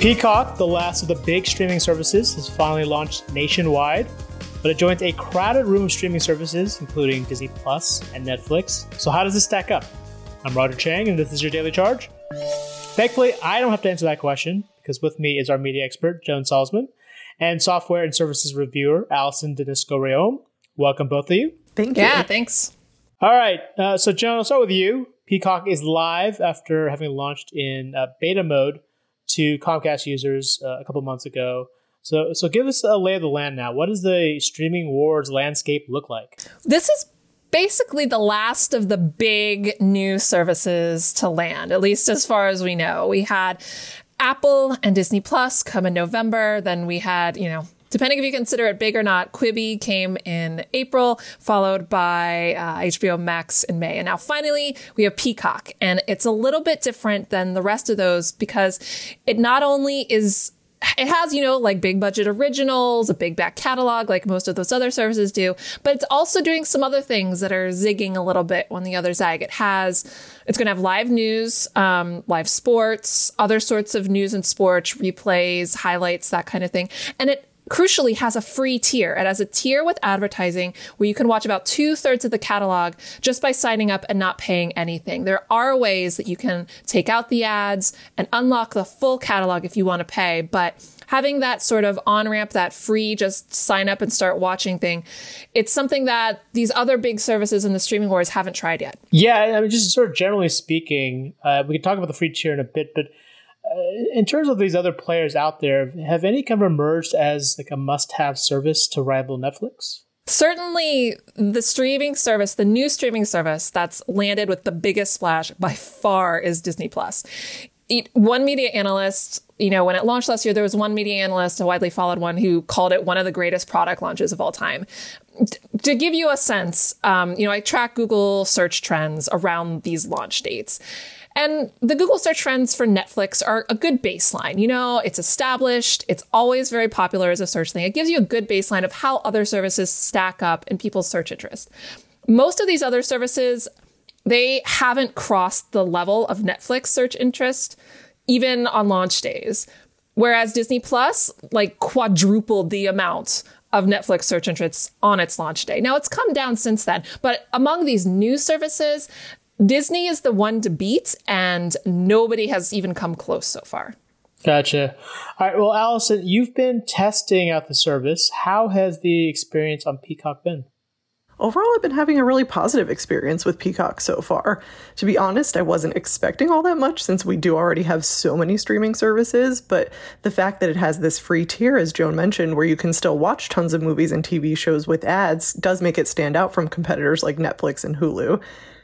Peacock, the last of the big streaming services, has finally launched nationwide, but it joins a crowded room of streaming services, including Disney Plus and Netflix. So, how does this stack up? I'm Roger Cheng, and this is your Daily Charge. Thankfully, I don't have to answer that question because with me is our media expert, Joan Solsman, and software and services reviewer, Allison DeNisco Rayome. Welcome, both of you. Thank you. Yeah, thanks. All right, uh, so Joan, I'll start with you. Peacock is live after having launched in uh, beta mode to Comcast users uh, a couple months ago. So, so give us a lay of the land now. What does the streaming wars landscape look like? This is basically the last of the big new services to land, at least as far as we know. We had Apple and Disney Plus come in November. Then we had, you know, depending if you consider it big or not, Quibi came in April, followed by uh, HBO Max in May. And now finally we have Peacock. And it's a little bit different than the rest of those because it not only is it has, you know, like big budget originals, a big back catalog, like most of those other services do, but it's also doing some other things that are zigging a little bit when the other zag. It has, it's going to have live news, um, live sports, other sorts of news and sports, replays, highlights, that kind of thing. And it crucially has a free tier. It has a tier with advertising where you can watch about two thirds of the catalog just by signing up and not paying anything. There are ways that you can take out the ads and unlock the full catalog if you want to pay, but having that sort of on ramp, that free just sign up and start watching thing, it's something that these other big services in the streaming wars haven't tried yet. Yeah, I mean, just sort of generally speaking, uh, we can talk about the free tier in a bit, but in terms of these other players out there, have any kind of emerged as like a must-have service to rival Netflix? Certainly, the streaming service, the new streaming service that's landed with the biggest splash by far is Disney Plus. One media analyst, you know, when it launched last year, there was one media analyst, a widely followed one, who called it one of the greatest product launches of all time. to give you a sense, um, you know, I track Google search trends around these launch dates. And the Google search trends for Netflix are a good baseline. You know, it's established, it's always very popular as a search thing. It gives you a good baseline of how other services stack up in people's search interest. Most of these other services, they haven't crossed the level of Netflix search interest, even on launch days. Whereas Disney Plus, like, quadrupled the amount of Netflix search interests on its launch day. Now it's come down since then, but among these new services, Disney is the one to beat, and nobody has even come close so far. Gotcha. All right. Well, Allison, you've been testing out the service. How has the experience on Peacock been? Overall, I've been having a really positive experience with Peacock so far. To be honest, I wasn't expecting all that much since we do already have so many streaming services, but the fact that it has this free tier, as Joan mentioned, where you can still watch tons of movies and TV shows with ads, does make it stand out from competitors like Netflix and Hulu.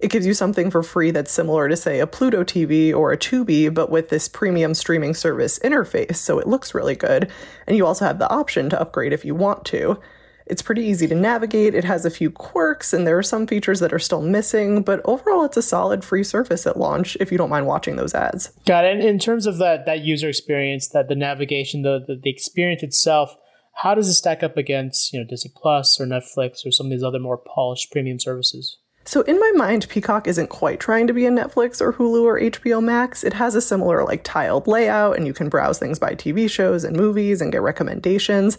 It gives you something for free that's similar to, say, a Pluto TV or a Tubi, but with this premium streaming service interface, so it looks really good. And you also have the option to upgrade if you want to. It's pretty easy to navigate. It has a few quirks, and there are some features that are still missing, but overall, it's a solid free service at launch if you don't mind watching those ads. Got it. And in terms of that that user experience, that the navigation, the, the, the experience itself, how does it stack up against you know Disney Plus or Netflix or some of these other more polished premium services? So in my mind, Peacock isn't quite trying to be a Netflix or Hulu or HBO Max. It has a similar like tiled layout and you can browse things by TV shows and movies and get recommendations.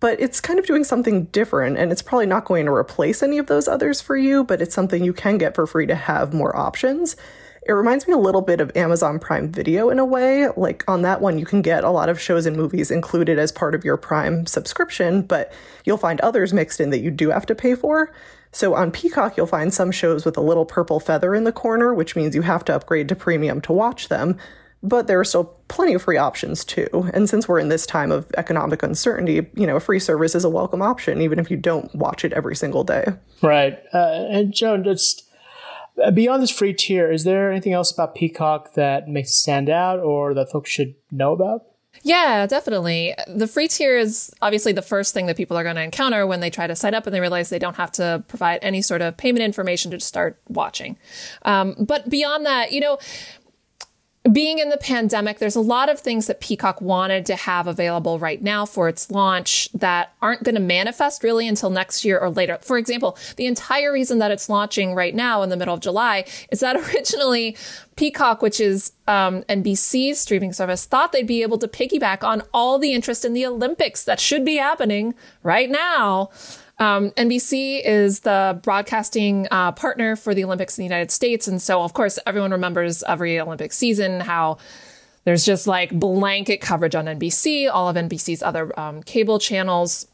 But it's kind of doing something different and it's probably not going to replace any of those others for you, but it's something you can get for free to have more options. It reminds me a little bit of Amazon Prime Video in a way. Like on that one, you can get a lot of shows and movies included as part of your Prime subscription, but you'll find others mixed in that you do have to pay for. So on Peacock, you'll find some shows with a little purple feather in the corner, which means you have to upgrade to premium to watch them. But there are still plenty of free options too. And since we're in this time of economic uncertainty, you know, a free service is a welcome option, even if you don't watch it every single day. Right. Uh, and Joan, just beyond this free tier, is there anything else about Peacock that makes it stand out or that folks should know about? Yeah, definitely. The free tier is obviously the first thing that people are going to encounter when they try to sign up and they realize they don't have to provide any sort of payment information to start watching. Um, but beyond that, you know, being in the pandemic, there's a lot of things that Peacock wanted to have available right now for its launch that aren't going to manifest really until next year or later. For example, the entire reason that it's launching right now in the middle of July is that originally Peacock, which is um, NBC's streaming service, thought they'd be able to piggyback on all the interest in the Olympics that should be happening right now. Um, NBC is the broadcasting uh, partner for the Olympics in the United States. And so, of course, everyone remembers every Olympic season how there's just like blanket coverage on NBC, all of NBC's other um, cable channels.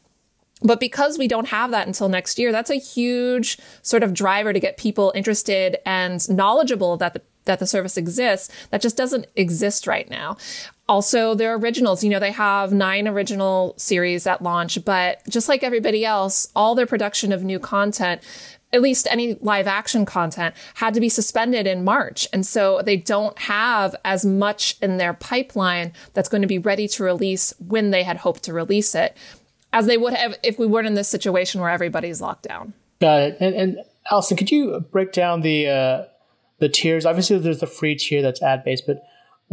But because we don't have that until next year, that's a huge sort of driver to get people interested and knowledgeable that the that the service exists that just doesn't exist right now. Also, their originals, you know, they have nine original series at launch, but just like everybody else, all their production of new content at least any live action content had to be suspended in March. And so they don't have as much in their pipeline that's going to be ready to release when they had hoped to release it as they would have if we weren't in this situation where everybody's locked down. Got it. And, and Allison, could you break down the, uh, the tiers? Obviously, there's the free tier that's ad based, but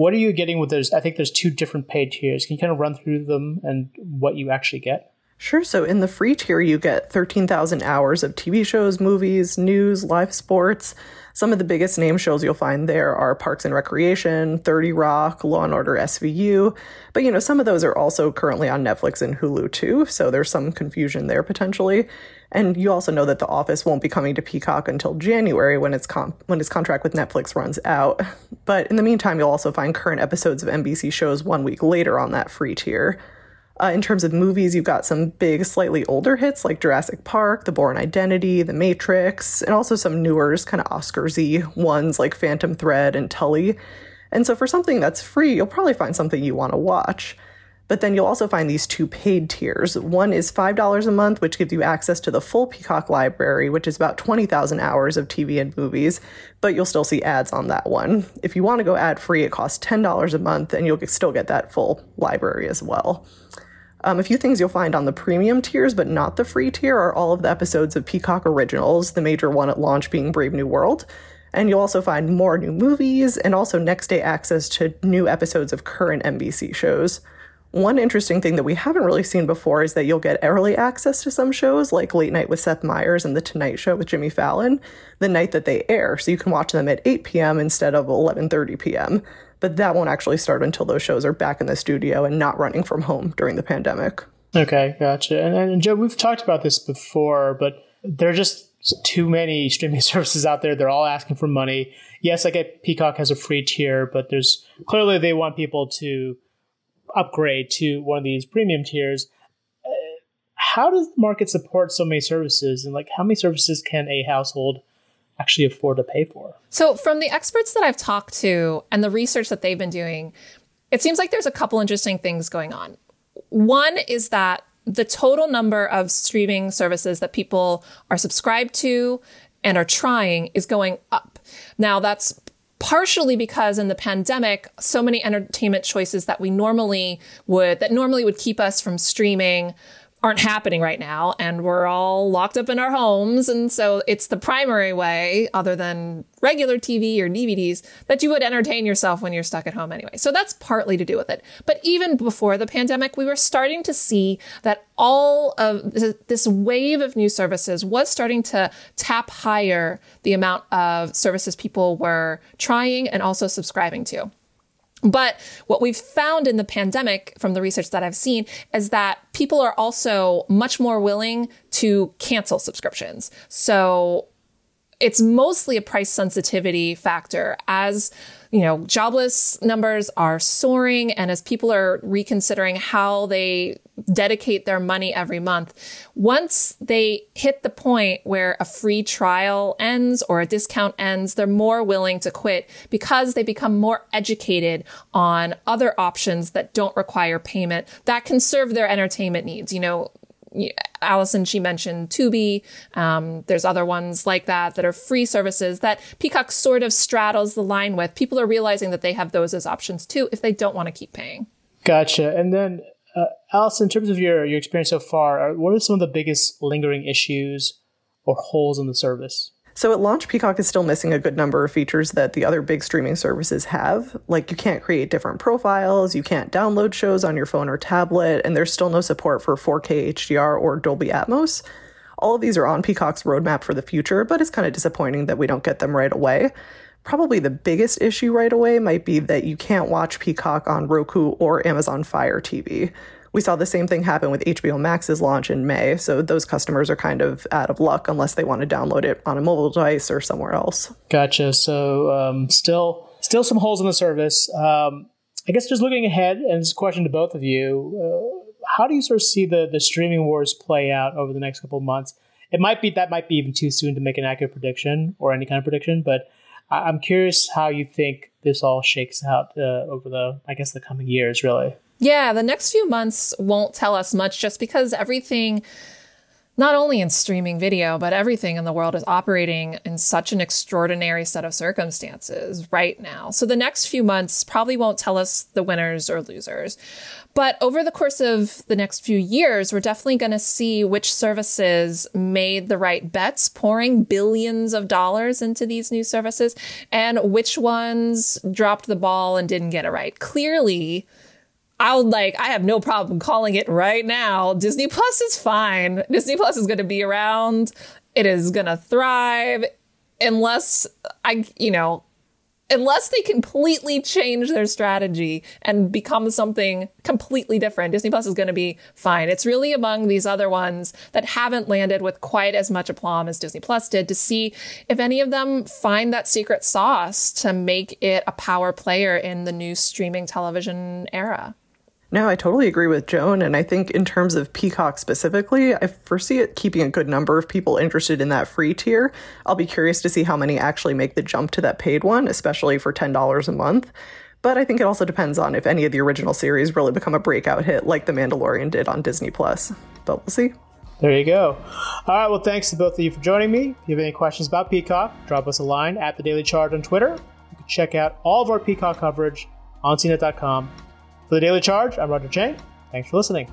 what are you getting with those? I think there's two different paid tiers. Can you kind of run through them and what you actually get? Sure. So in the free tier, you get 13,000 hours of TV shows, movies, news, live sports. Some of the biggest name shows you'll find there are Parks and Recreation, 30 Rock, Law and Order SVU. But, you know, some of those are also currently on Netflix and Hulu too. So there's some confusion there potentially. And you also know that The Office won't be coming to Peacock until January when its com- when its contract with Netflix runs out. But in the meantime, you'll also find current episodes of NBC shows one week later on that free tier. Uh, in terms of movies, you've got some big, slightly older hits like Jurassic Park, The Bourne Identity, The Matrix, and also some newer, kind of Oscarsy ones like Phantom Thread and Tully. And so for something that's free, you'll probably find something you want to watch. But then you'll also find these two paid tiers. One is $5 a month, which gives you access to the full Peacock library, which is about 20,000 hours of TV and movies, but you'll still see ads on that one. If you want to go ad free, it costs $10 a month, and you'll still get that full library as well. Um, a few things you'll find on the premium tiers, but not the free tier, are all of the episodes of Peacock Originals, the major one at launch being Brave New World. And you'll also find more new movies and also next day access to new episodes of current NBC shows. One interesting thing that we haven't really seen before is that you'll get early access to some shows like Late Night with Seth Meyers and The Tonight Show with Jimmy Fallon the night that they air, so you can watch them at 8 p.m. instead of 11:30 p.m. But that won't actually start until those shows are back in the studio and not running from home during the pandemic. Okay, gotcha. And, and Joe, we've talked about this before, but there are just too many streaming services out there. They're all asking for money. Yes, I get Peacock has a free tier, but there's clearly they want people to upgrade to one of these premium tiers. Uh, how does the market support so many services, and like how many services can a household actually afford to pay for? So, from the experts that I've talked to and the research that they've been doing, it seems like there's a couple interesting things going on. One is that the total number of streaming services that people are subscribed to and are trying is going up. Now, that's partially because in the pandemic, so many entertainment choices that we normally would, that normally would keep us from streaming aren't happening right now and we're all locked up in our homes and so it's the primary way other than regular TV or DVDs that you would entertain yourself when you're stuck at home anyway. So that's partly to do with it. But even before the pandemic, we were starting to see that all of this wave of new services was starting to tap higher the amount of services people were trying and also subscribing to. But what we've found in the pandemic from the research that I've seen is that people are also much more willing to cancel subscriptions. So it's mostly a price sensitivity factor. As you know jobless numbers are soaring and as people are reconsidering how they dedicate their money every month once they hit the point where a free trial ends or a discount ends they're more willing to quit because they become more educated on other options that don't require payment that can serve their entertainment needs. You know Allison, she mentioned Tubi. Um, there's other ones like that that are free services that Peacock sort of straddles the line with. People are realizing that they have those as options too if they don't want to keep paying. Gotcha. And then, uh, Allison, in terms of your, your experience so far, what are some of the biggest lingering issues or holes in the service? So at launch, Peacock is still missing a good number of features that the other big streaming services have. Like you can't create different profiles, you can't download shows on your phone or tablet, and there's still no support for 4K HDR or Dolby Atmos. All of these are on Peacock's roadmap for the future, but it's kind of disappointing that we don't get them right away. Probably the biggest issue right away might be that you can't watch Peacock on Roku or Amazon Fire TV. We saw the same thing happen with HBO Max's launch in May, so those customers are kind of out of luck unless they want to download it on a mobile device or somewhere else. Gotcha. So um, still, still some holes in the service. Um, I guess just looking ahead, and it's a question to both of you: uh, How do you sort of see the the streaming wars play out over the next couple of months? It might be that might be even too soon to make an accurate prediction or any kind of prediction, but I'm curious how you think this all shakes out uh, over the, I guess, the coming years, really. Yeah, the next few months won't tell us much just because everything, not only in streaming video, but everything in the world is operating in such an extraordinary set of circumstances right now. So the next few months probably won't tell us the winners or losers. But over the course of the next few years, we're definitely going to see which services made the right bets, pouring billions of dollars into these new services, and which ones dropped the ball and didn't get it right. Clearly, I'll like, I have no problem calling it right now. Disney Plus is fine. Disney Plus is going to be around. It is going to thrive unless I, you know, unless they completely change their strategy and become something completely different, Disney Plus is going to be fine. It's really among these other ones that haven't landed with quite as much aplomb as Disney Plus did to see if any of them find that secret sauce to make it a power player in the new streaming television era. No, I totally agree with Joan. And I think in terms of Peacock specifically, I foresee it keeping a good number of people interested in that free tier. I'll be curious to see how many actually make the jump to that paid one, especially for $10 a month. But I think it also depends on if any of the original series really become a breakout hit like The Mandalorian did on Disney Plus. But we'll see. There you go. All right. Well, thanks to both of you for joining me. If you have any questions about Peacock, drop us a line at the Daily Charge on Twitter. You can check out all of our Peacock coverage on CNET.com for the Daily Charge, I'm Roger Cheng. Thanks for listening.